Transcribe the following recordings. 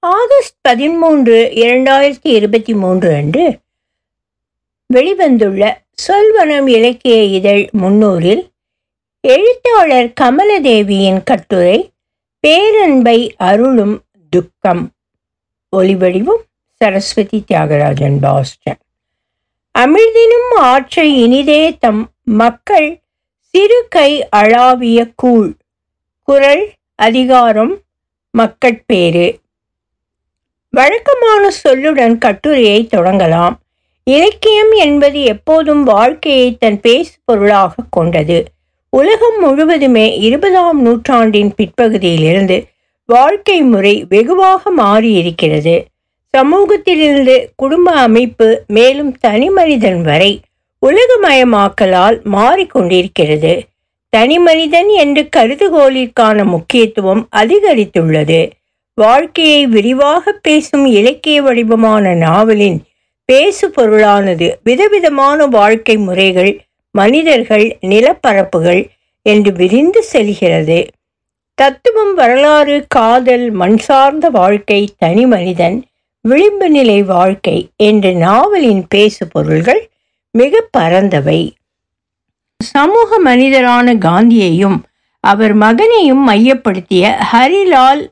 August பதிமூன்று இரண்டாயிரத்தி இருபத்தி மூன்று அன்று வெளிவந்துள்ள சொல்வனம் இலக்கிய இதழ் முன்னூறில் எழுத்தாளர் கமலதேவியின் கட்டுரை பேரன்பை அருளும் துக்கம். ஒலிவடிவும் சரஸ்வதி தியாகராஜன் பாஸ்டன். அமிழ்தினும் ஆற்றை இனிதே தம் மக்கள் சிறு கை அழாவிய கூழ். குரல் அதிகாரம் மக்கட்பேறு. வழக்கமான சொல்லுடன் கட்டுரையை தொடங்கலாம். இலக்கியம் என்பது எப்போதும் வாழ்க்கையை தன் பேசு பொருளாக கொண்டது. உலகம் முழுவதுமே இருபதாம் நூற்றாண்டின் பிற்பகுதியிலிருந்து வாழ்க்கை முறை வெகுவாக மாறியிருக்கிறது. சமூகத்திலிருந்து குடும்ப அமைப்பு மேலும் தனிமனிதன் வரை உலகமயமாக்கலால் மாறிக்கொண்டிருக்கிறது. தனிமனிதன் என்று கருதுகோளிற்கான முக்கியத்துவம் அதிகரித்துள்ளது. வாழ்க்கையை விரிவாக பேசும் இலக்கிய வடிவமான நாவலின் பேசு பொருளானது விதவிதமான வாழ்க்கை முறைகள் மனிதர்கள் நிலப்பரப்புகள் என்று விரிந்து செல்கிறது. தத்துவம் வரலாறு காதல் மண் சார்ந்த வாழ்க்கை தனி மனிதன் விளிம்பு நிலை வாழ்க்கை என்ற நாவலின் பேசு பொருள்கள் மிக பரந்தவை. சமூக மனிதரான காந்தியையும் அவர் மகனையும் மையப்படுத்திய ஹரிலால்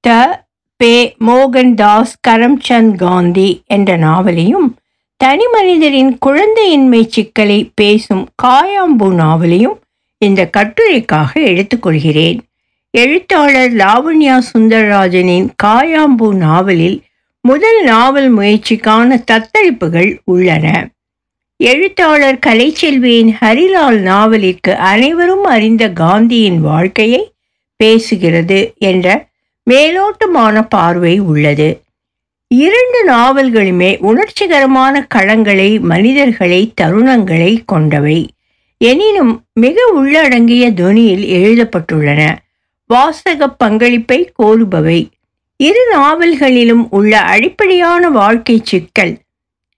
த பே மோகன்தாஸ் கரம்சந்த் காந்தி என்ற நாவலையும் தனி மனிதரின் குழந்தையின்மை சிக்கலை பேசும் காயாம்பூ நாவலையும் இந்த கட்டுரைக்காக எடுத்துக்கொள்கிறேன் எழுத்தாளர் லாவண்யா சுந்தரராஜனின் காயாம்பூ நாவலில் முதல் நாவல் முயற்சிக்கான தத்தளிப்புகள் உள்ளன. எழுத்தாளர் கலைச்செல்வியின் ஹரிலால் நாவலிற்கு அனைவரும் அறிந்த காந்தியின் வாழ்க்கையை பேசுகிறது என்ற மேலோட்டமான பார்வை உள்ளது. இரண்டு நாவல்களுமே உணர்ச்சிகரமான களங்களை மனிதர்களை தருணங்களை கொண்டவை. எனினும் மிக உள்ளடங்கிய துனியில் எழுதப்பட்டுள்ளன. வாசக பங்களிப்பை கோருபவை. இரு நாவல்களிலும் உள்ள அடிப்படையான வாழ்க்கை சிக்கல்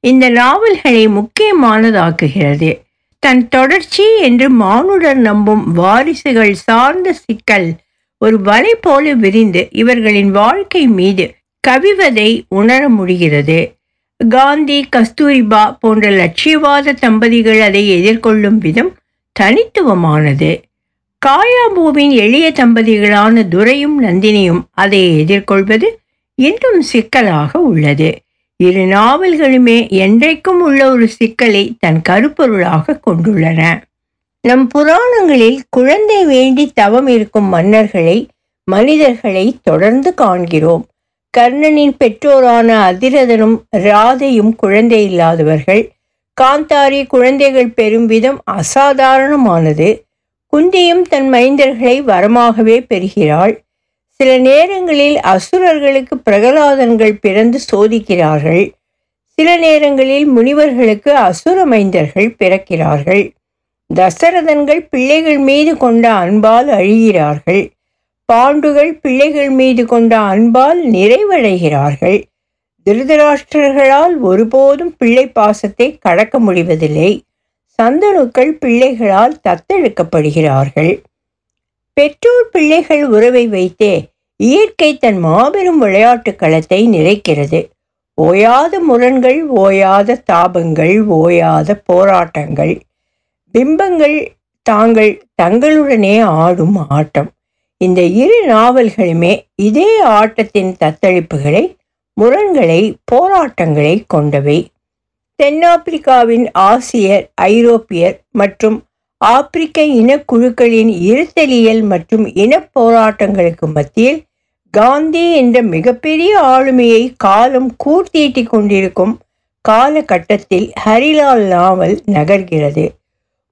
இந்த நாவல்களை முக்கியமானதாக்குகிறது. தன் தொடர்ச்சி என்று மானுடர் நம்பும் வாரிசுகள் சார்ந்த சிக்கல் ஒரு வலை போல விரிந்து இவர்களின் வாழ்க்கை மீது கவிவதை உணர முடிகிறது. காந்தி கஸ்தூரிபா போன்ற லட்சியவாத தம்பதிகள் அதை எதிர்கொள்ளும் விதம் தனித்துவமானது. காயாபூவின் எளிய தம்பதிகளான துரையும் நந்தினியும் அதை எதிர்கொள்வது இன்னும் சிக்கலாக உள்ளது. இரு நாவல்களுமே என்றைக்கும் உள்ள ஒரு சிக்கலை தன் கருப்பொருளாக கொண்டுள்ளன. நம் புராணங்களில் குழந்தை வேண்டி தவம் இருக்கும் மன்னர்களை மனிதர்களை தொடர்ந்து காண்கிறோம். கர்ணனின் பெற்றோரான அதிரதனும் ராதையும் குழந்தை இல்லாதவர்கள். காந்தாரி குழந்தைகள் பெறும் விதம் அசாதாரணமானது. குந்தியும் தன் மைந்தர்களை வரமாகவே பெறுகிறாள். சில நேரங்களில் அசுரர்களுக்கு பிரகலாதன்கள் பிறந்து சோதிக்கிறார்கள். சில நேரங்களில் முனிவர்களுக்கு அசுர மைந்தர்கள் பிறக்கிறார்கள். தசரதன்கள் பிள்ளைகள் மீது கொண்ட அன்பால் அழிகிறார்கள். பாண்டுகள் பிள்ளைகள் மீது கொண்ட அன்பால் நிறைவடைகிறார்கள். திருதராஷ்டிரர்களால் ஒருபோதும் பிள்ளை பாசத்தை கடக்க முடிவதில்லை. சந்தனுக்கள் பிள்ளைகளால் தத்தெடுக்கப்படுகிறார்கள். பெற்றோர் பிள்ளைகள் உறவை வைத்தே இயற்கை தன் மாபெரும் விளையாட்டு களத்தை நிறைக்கிறது. ஓயாத முரண்கள் ஓயாத தாபங்கள் ஓயாத போராட்டங்கள் பிம்பங்கள் தாங்கள் தங்களுடனே ஆடும் ஆட்டம். இந்த இரு நாவல்களுமே இதே ஆட்டத்தின் தத்தளிப்புகளை முரண்களை போராட்டங்களை கொண்டவை. தென்னாப்பிரிக்காவின் ஆசியர் ஐரோப்பியர் மற்றும் ஆப்பிரிக்க இனக்குழுக்களின் இருத்தலியல் மற்றும் இனப் போராட்டங்களுக்கு மத்தியில் காந்தி என்ற மிகப்பெரிய ஆளுமையை காலம் கூர்த்தீட்டி கொண்டிருக்கும் காலகட்டத்தில் ஹரிலால் நாவல் நகர்கிறது.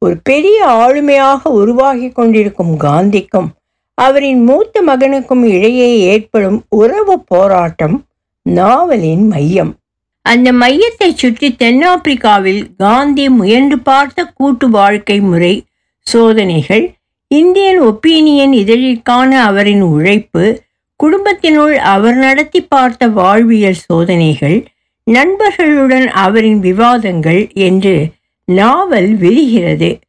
ஒரு பெரிய ஆளுமையாக உருவாகி கொண்டிருக்கும் காந்திக்கும் அவரின் மூத்த மகனுக்கும் இடையே ஏற்படும் உறவு போராட்டம் நாவலின் மையம். அந்த மையத்தை சுற்றி தென்னாப்பிரிக்காவில் காந்தி முயன்று பார்த்த கூட்டு வாழ்க்கை முறை சோதனைகள் இந்தியன் ஒப்பீனியன் இதழிற்கான அவரின் உழைப்பு குடும்பத்தினுள் அவர் நடத்தி பார்த்த வாழ்வியல் சோதனைகள் நண்பர்களுடன் அவரின் விவாதங்கள் என்று நாவல் விரிகிறது.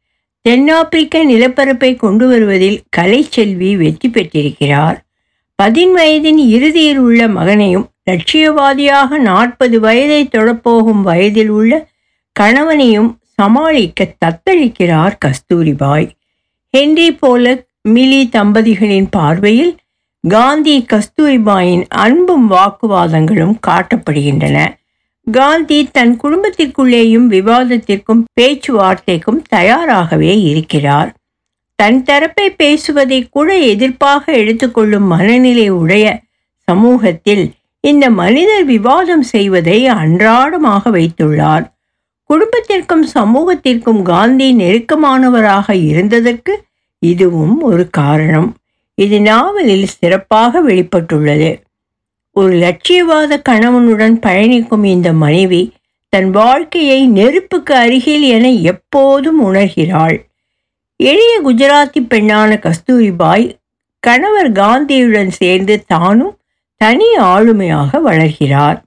தென்னாப்பிரிக்க நிலப்பரப்பை கொண்டு வருவதில் கலைச்செல்வி வெற்றி பெற்றிருக்கிறார். பதின் வயதின் இறுதியில் உள்ள மகனையும் லட்சியவாதியாக நாற்பது வயதை தொடப்போகும் வயதில் உள்ள கணவனையும் சமாளிக்க தத்தளிக்கிறார் கஸ்தூரிபாய். ஹென்றி போலக் மிலி தம்பதிகளின் பார்வையில் காந்தி கஸ்தூரிபாயின் அன்பும் வாக்குவாதங்களும் காட்டப்படுகின்றன. காந்தி தன் குடும்பத்திற்குள்ளேயும் விவாதத்திற்கும் பேச்சுவார்த்தைக்கும் தயாராகவே இருக்கிறார். தன் தரப்பை பேசுவதை கூட எதிர்ப்பாக எடுத்துக்கொள்ளும் மனநிலை உடைய சமூகத்தில் இந்த மனிதர் விவாதம் செய்வதை அன்றாடமாக வைத்துள்ளார். குடும்பத்திற்கும் சமூகத்திற்கும் காந்தி நெருக்கமானவராக இருந்ததற்கு இதுவும் ஒரு காரணம். இது நாவலில் சிறப்பாக வெளிப்பட்டுள்ளது. ஒரு லட்சியவாத கணவனுடன் பயணிக்கும் இந்த மனைவி தன் வாழ்க்கையை நெருப்புக்கு அருகில் என எப்போதும் உணர்கிறாள். எளிய குஜராத்தி பெண்ணான கஸ்தூரிபாய் கணவர் காந்தியுடன் சேர்ந்து தானும் தனி ஆளுமையாக வளர்கிறார்.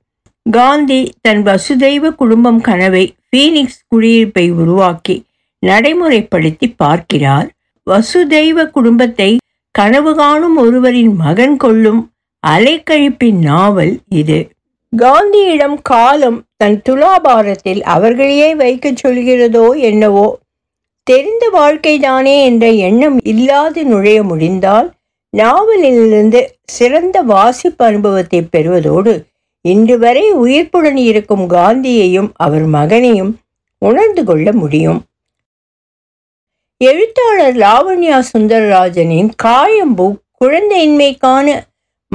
காந்தி தன் வசுதெய்வ குடும்பம் கனவை ஃபீனிக்ஸ் குடியிருப்பை உருவாக்கி நடைமுறைப்படுத்தி பார்க்கிறார். வசுதெய்வ குடும்பத்தை கனவு காணும் ஒருவரின் மகன் கொள்ளும் அலைக்கழிப்பின் நாவல் இது. காந்தியிடம் காலம் தன் துலாபாரத்தில் அவர்களையே வைக்கச் சொல்கிறதோ என்னவோ? தெரிந்த வாழ்க்கைதானே என்ற எண்ணம் இல்லாது நுழைய முடிந்தால் நாவலிலிருந்து சிறந்த வாசிப்பு அனுபவத்தை பெறுவதோடு இன்று வரை உயிர்ப்புடன் இருக்கும் காந்தியையும் அவர் மகனையும் உணர்ந்து கொள்ள முடியும். எழுத்தாளர் லாவண்யா சுந்தரராஜனின் காயம்பூ குழந்தையின்மைக்கான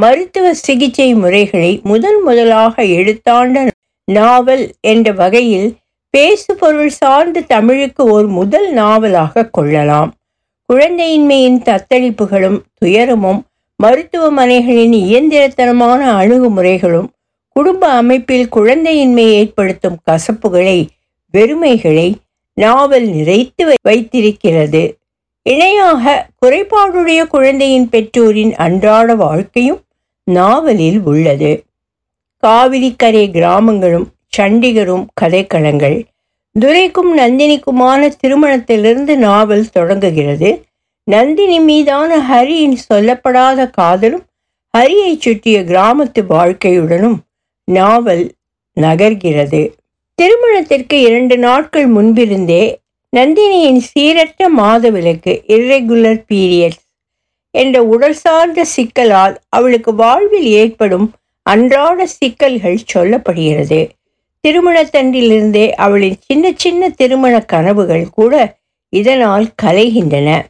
மருத்துவ சிகிச்சை முறைகளை முதன் முதலாக எடுத்தாண்ட நாவல் என்ற வகையில் பேசுபொருள் சார்ந்த தமிழுக்கு ஒரு முதல் நாவலாக கொள்ளலாம். குழந்தையின்மையின் தத்தளிப்புகளும் துயரமும் மருத்துவமனைகளின் இயந்திரத்தனமான அணுகுமுறைகளும் குடும்ப அமைப்பில் குழந்தையின்மை ஏற்படுத்தும் கசப்புகளை வெறுமைகளை நாவல் நிறைத்து வைத்திருக்கிறது. இணையாக குறைபாடுடைய குழந்தையின் பெற்றோரின் அன்றாட வாழ்க்கையும் நாவலில் உள்ளது. காவிரிக்கரை கிராமங்களும் சண்டிகரும் கதைக்களங்கள். துரைக்கும் நந்தினிக்குமான திருமணத்திலிருந்து நாவல் தொடங்குகிறது. நந்தினி மீதான ஹரியின் சொல்லப்படாத காதலும் ஹரியை சுற்றிய கிராமத்து வாழ்க்கையுடனும் நாவல் நகர்கிறது. திருமணத்திற்கு இரண்டு நாட்கள் முன்பிருந்தே நந்தினியின் சீரற்ற மாதவிலக்கு இர்ரெகுலர் பீரியட்ஸ் என்ற உடல் சார்ந்த சிக்கலால் அவளுக்கு வாழ்வில் ஏற்படும் அன்றாட சிக்கல்கள் சொல்லப்படுகிறது. திருமணத்தன்றிலிருந்தே அவளின் சின்ன சின்ன திருமண கனவுகள் கூட இதனால் கலைகின்றன.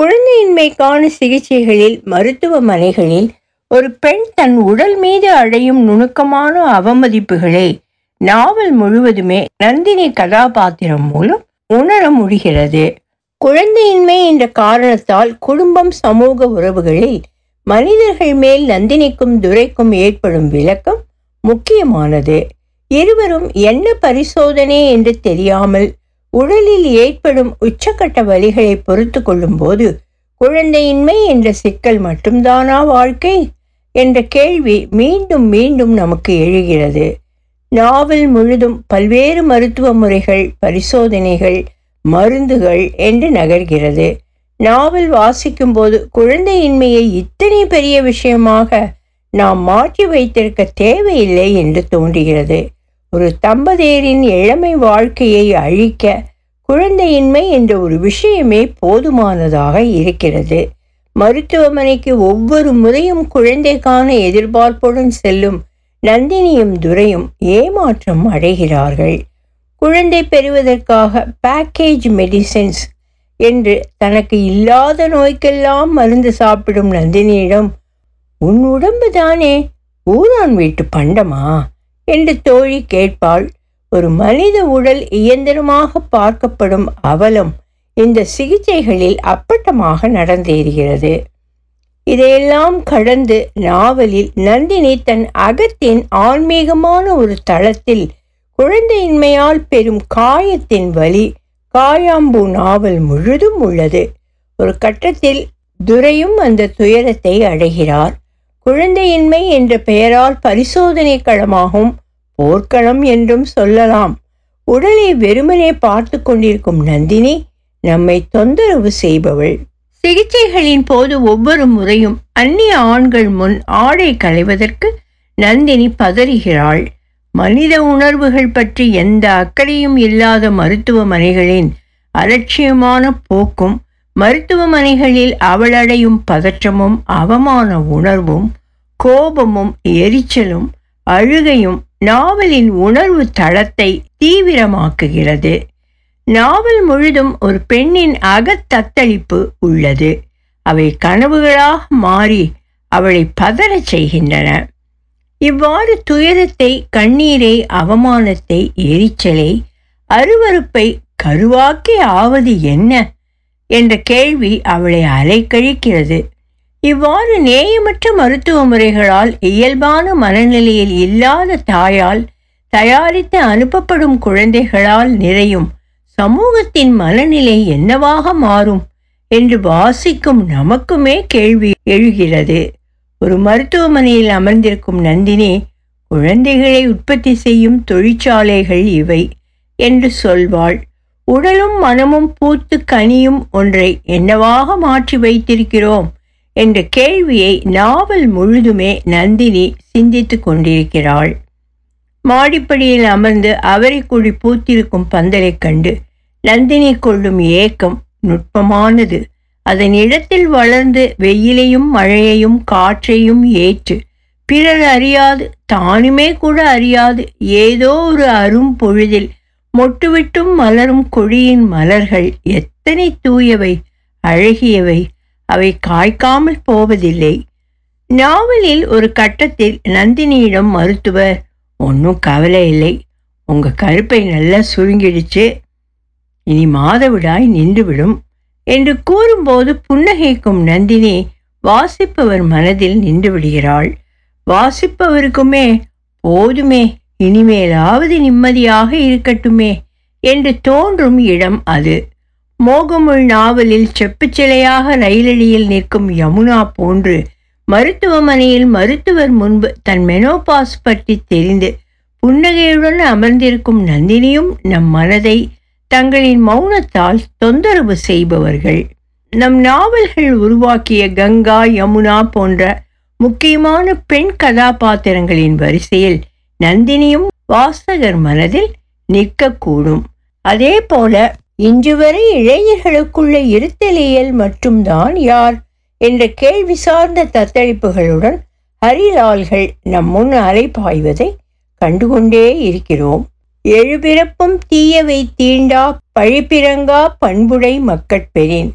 குழந்தையின்மைக்கான சிகிச்சைகளில் மருத்துவமனைகளில் ஒரு பெண் தன் உடல் மீது அடையும் நுணுக்கமான அவமதிப்புகளை நாவல் முழுவதுமே நந்தினி கதாபாத்திரம் மூலம் உணர முடிகிறது. குழந்தையின்மை என்ற காரணத்தால் குடும்பம் சமூக உறவுகளில் மனிதர்கள் மேல் நந்தினிக்கும் துரைக்கும் ஏற்படும் விளக்கம் முக்கியமானது. இருவரும் என்ன பரிசோதனை என்று தெரியாமல் உடலில் ஏற்படும் உச்சக்கட்ட வலிகளை பொறுத்து கொள்ளும்போது குழந்தையின்மை என்ற சிக்கல் மட்டும்தானா வாழ்க்கை? என்ற கேள்வி மீண்டும் மீண்டும் நமக்கு எழுகிறது. நாவல் முழுதும் பல்வேறு மருத்துவ முறைகள் பரிசோதனைகள் மருந்துகள் என்று நகர்கிறது. நாவல் வாசிக்கும் போது குழந்தையின்மையை இத்தனை பெரிய விஷயமாக நாம் மாற்றி வைத்திருக்க தேவையில்லை என்று தோன்றுகிறது. ஒரு தம்பதியரின் இளமை வாழ்க்கையை அழிக்க குழந்தையின்மை என்ற ஒரு விஷயமே போதுமானதாக இருக்கிறது. மருத்துவமனைக்கு ஒவ்வொரு முறையும் குழந்தைக்கான எதிர்பார்ப்புடன் செல்லும் நந்தினியும் துரையும் ஏமாற்றம் அடைகிறார்கள். குழந்தை பெறுவதற்காக பேக்கேஜ் மெடிசின்ஸ் என்று தனக்கு இல்லாத நோய்க்கெல்லாம் மருந்து சாப்பிடும் நந்தினியிடம் உன் உடம்பு தானே ஊரான் வீட்டு பண்டமா? என்று தோழி கேட்பாள். ஒரு மனித உடல் இயந்திரமாக பார்க்கப்படும் அவலம் இந்த சிகிச்சைகளில் அப்பட்டமாக நடந்தேறுகிறது. இதையெல்லாம் கடந்து நாவலில் நந்தினி தன் அகத்தின் ஆன்மீகமான ஒரு தளத்தில் குழந்தையின்மையால் பெரும் காயத்தின் வலி காயாம்பூ நாவல் முழுதும் உள்ளது. ஒரு கட்டத்தில் துரையும் அந்த துயரத்தை அடைகிறார். குழந்தையின்மை என்ற பெயரால் பரிசோதனை களமாகவும் போர்க்களம் என்றும் சொல்லலாம். உடலை வெறுமனே பார்த்து கொண்டிருக்கும் நந்தினி நம்மை தொந்தரவு செய்பவள். சிகிச்சைகளின் போது ஒவ்வொரு முறையும் அந்நிய ஆண்கள் முன் ஆடை களைவதற்கு நந்தினி பதறுகிறாள். மனித உணர்வுகள் பற்றி எந்த அக்கறையும் இல்லாத மருத்துவமனைகளின் அலட்சியமான போக்கும் மருத்துவமனைகளில் அவளடையும் பதற்றமும் அவமான உணர்வும் கோபமும் எரிச்சலும் அழுகையும் நாவலின் உணர்வு தளத்தை தீவிரமாக்குகிறது. நாவல் முழுதும் ஒரு பெண்ணின் அகத்தத்தளிப்பு உள்ளது. அவை கனவுகளாக மாறி அவளை பதறச் செய்கின்றன. இவ்வாறு துயரத்தை கண்ணீரை அவமானத்தை எரிச்சலை அருவருப்பை கருவாக்கி ஆவது என்ன? என்ற கேள்வி அவளை அலைக்கழிக்கிறது. இவ்வாறு நேயமற்ற மருத்துவ முறைகளால் இயல்பான மனநிலையில் இல்லாத தாயால் தயாரித்து அனுப்பப்படும் குழந்தைகளால் நிறையும் சமூகத்தின் மனநிலை என்னவாக மாறும்? என்று வாசிக்கும் நமக்குமே கேள்வி எழுகிறது. ஒரு மருத்துவமனையில் அமர்ந்திருக்கும் நந்தினி குழந்தைகளை உற்பத்தி செய்யும் தொழிற்சாலைகள் இவை என்று சொல்வாள். உடலும் மனமும் பூத்து கனியும் ஒன்றை என்னவாக மாற்றி வைத்திருக்கிறோம் என்ற கேள்வியை நாவல் முழுதுமே நந்தினி சிந்தித்துக் கொண்டிருக்கிறாள். மாடிப்படியில் அமர்ந்து அவரைக்குழி பூத்திருக்கும் பந்தலைக் கண்டு நந்தினி கொள்ளும் ஏக்கம் நுட்பமானது. அதன் இடத்தில் வளர்ந்து வெயிலையும் மழையையும் காற்றையும் ஏற்று பிறர் அறியாது தானுமே கூட அறியாது ஏதோ ஒரு அரும் பொழுதில் மொட்டுவிட்டும் மலரும் கொடியின் மலர்கள் எத்தனை தூயவை அழகியவை அவை காய்க்காமல் போவதில்லை. நாவலில் ஒரு கட்டத்தில் நந்தினியிடம் மருத்துவர் ஒன்றும் கவலை இல்லை உங்கள் கருப்பை நல்லா சுருங்கிடுச்சு இனி மாதவிடாய் நின்றுவிடும். என்று கூறும்போது புன்னகைக்கும் நந்தினி வாசிப்பவர் மனதில் நின்று விடுகிறாள். வாசிப்பவருக்குமே போதுமே இனிமேலாவது நிம்மதியாக இருக்கட்டுமே என்று தோன்றும் இடம் அது. மோகமுள் நாவலில் செப்புச்சிலையாக ரயிலடியில் நிற்கும் யமுனா போன்று மருத்துவமனையில் மருத்துவர் முன்பு தன் மெனோபாஸ் பற்றி தெரிந்து புன்னகையுடன் அமர்ந்திருக்கும் நந்தினியும் நம் மனதை தங்களின் மௌனத்தால் தொந்தரவு செய்பவர்கள். நம் நாவல்கள் உருவாக்கிய கங்கா யமுனா போன்ற முக்கியமான பெண் கதாபாத்திரங்களின் வரிசையில் நந்தினியும் வாசகர் மனதில் நிற்கக்கூடும். அதே போல இன்று வரை இளைஞர்களுக்குள்ள இருத்தலியல் மட்டும்தான் யார்? என்ற கேள்வி சார்ந்த தத்தளிப்புகளுடன் ஹரிலால்கள் நம் முன் அலைப்பாய்வதை கண்டுகொண்டே இருக்கிறோம். எழுபிறப்பும் தீயவை தீண்டா பழிப்பிறங்கா பண்புடை மக்கட்பெறின்.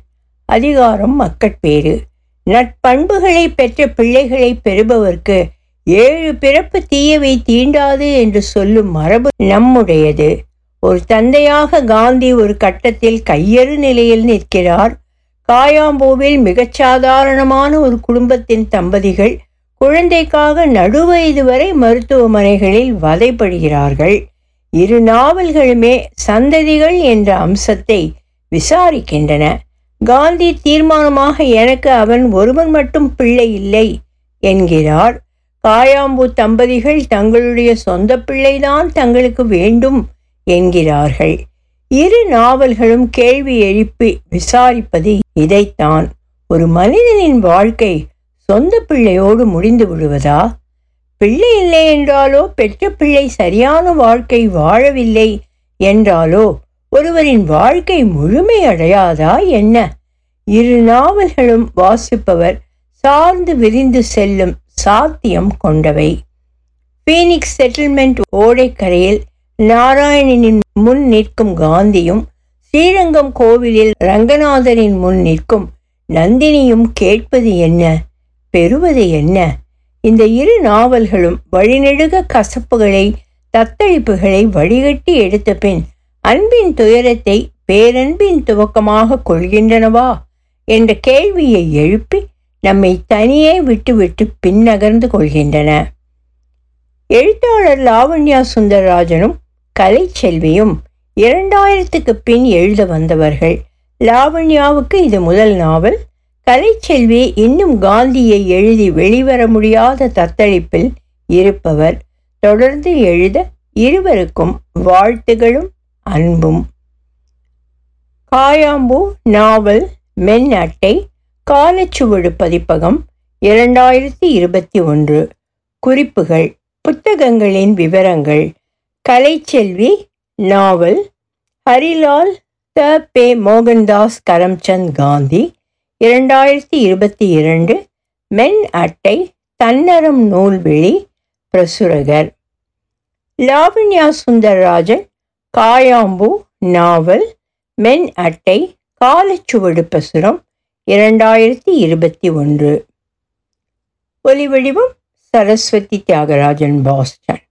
அதிகாரம் மக்கட்பேறு. நட்பண்புகளை பெற்ற பிள்ளைகளை பெறுபவர்க்கு ஏழு பிறப்பு தீயவை தீண்டாது என்று சொல்லும் மரபு நம்முடையது. ஒரு தந்தையாக காந்தி ஒரு கட்டத்தில் கையறு நிலையில் நிற்கிறார். காயாம்பூவில் மிகச்சாதாரணமான ஒரு குடும்பத்தின் தம்பதிகள் குழந்தைக்காக நடுவயது வரை மருத்துவமனைகளில் வதைப்படுகிறார்கள் இரு நாவல்களுமே சந்ததிகள் என்ற அம்சத்தை விசாரிக்கின்றன. காந்தி தீர்மானமாக எனக்கு அவன் ஒருவன் மட்டும் பிள்ளை இல்லை என்கிறார். காயாம்பூ தம்பதிகள் தங்களுடைய சொந்த பிள்ளைதான் தங்களுக்கு வேண்டும் என்கிறார்கள். இரு நாவல்களும் கேள்வி எழுப்பி விசாரிப்பது இதைத்தான். ஒரு மனிதனின் வாழ்க்கை சொந்த பிள்ளையோடு முடிந்து விடுவதா? பிள்ளை இல்லை என்றாலோ பெற்ற பிள்ளை சரியான வாழ்க்கை வாழவில்லை என்றாலோ ஒருவரின் வாழ்க்கை முழுமையடையாதா என்ன? இரு நாவல்களும் வாசிப்பவர் சார்ந்து விரிந்து செல்லும் சாத்தியம் கொண்டவை. பீனிக்ஸ் செட்டில்மெண்ட் ஓடைக்கரையில் நாராயணனின் முன் நிற்கும் காந்தியும் ஸ்ரீரங்கம் கோவிலில் ரங்கநாதரின் முன் நிற்கும் நந்தினியும் கேட்பது என்ன? பெறுவது என்ன? இந்த இரு நாவல்களும் வழிநெடுக கசப்புகளை தத்தளிப்புகளை வடிகட்டி எடுத்த பின் அன்பின் துயரத்தை பேரன்பின் துவக்கமாக கொள்கின்றனவா? என்ற கேள்வியை எழுப்பி நம்மை தனியே விட்டுவிட்டு பின்னகர்ந்து கொள்கின்றன. எழுத்தாளர் லாவண்யா சுந்தரராஜனும் கலைச்செல்வியும் இரண்டாயிரத்துக்கு பின் எழுத வந்தவர்கள். லாவண்யாவுக்கு இது முதல் நாவல். கலைச்செல்வி இன்னும் காந்தியை எழுதி வெளிவர முடியாத தத்தளிப்பில் இருப்பவர். தொடர்ந்து எழுத இருவருக்கும் வாழ்த்துகளும் அன்பும். காயாம்பூ நாவல் மென் அட்டை காலச்சுவடு பதிப்பகம் இரண்டாயிரத்தி இருபத்தி ஒன்று. குறிப்புகள் புத்தகங்களின் விவரங்கள். கலைச்செல்வி நாவல் ஹரிலால் த. பே. மோகன்தாஸ் கரம்சந்த் காந்தி இரண்டாயிரத்தி இருபத்தி இரண்டு மென் அட்டை தன்னரம் நூல்விழி பிரசுரகர். லாவண்யா சுந்தரராஜன் காயாம்பு நாவல் மென் அட்டை காலச்சுவடு பிரசுரம் இரண்டாயிரத்தி இருபத்தி ஒன்று. ஒலிவடிவம் சரஸ்வதி தியாகராஜன் பாஸ்டன்.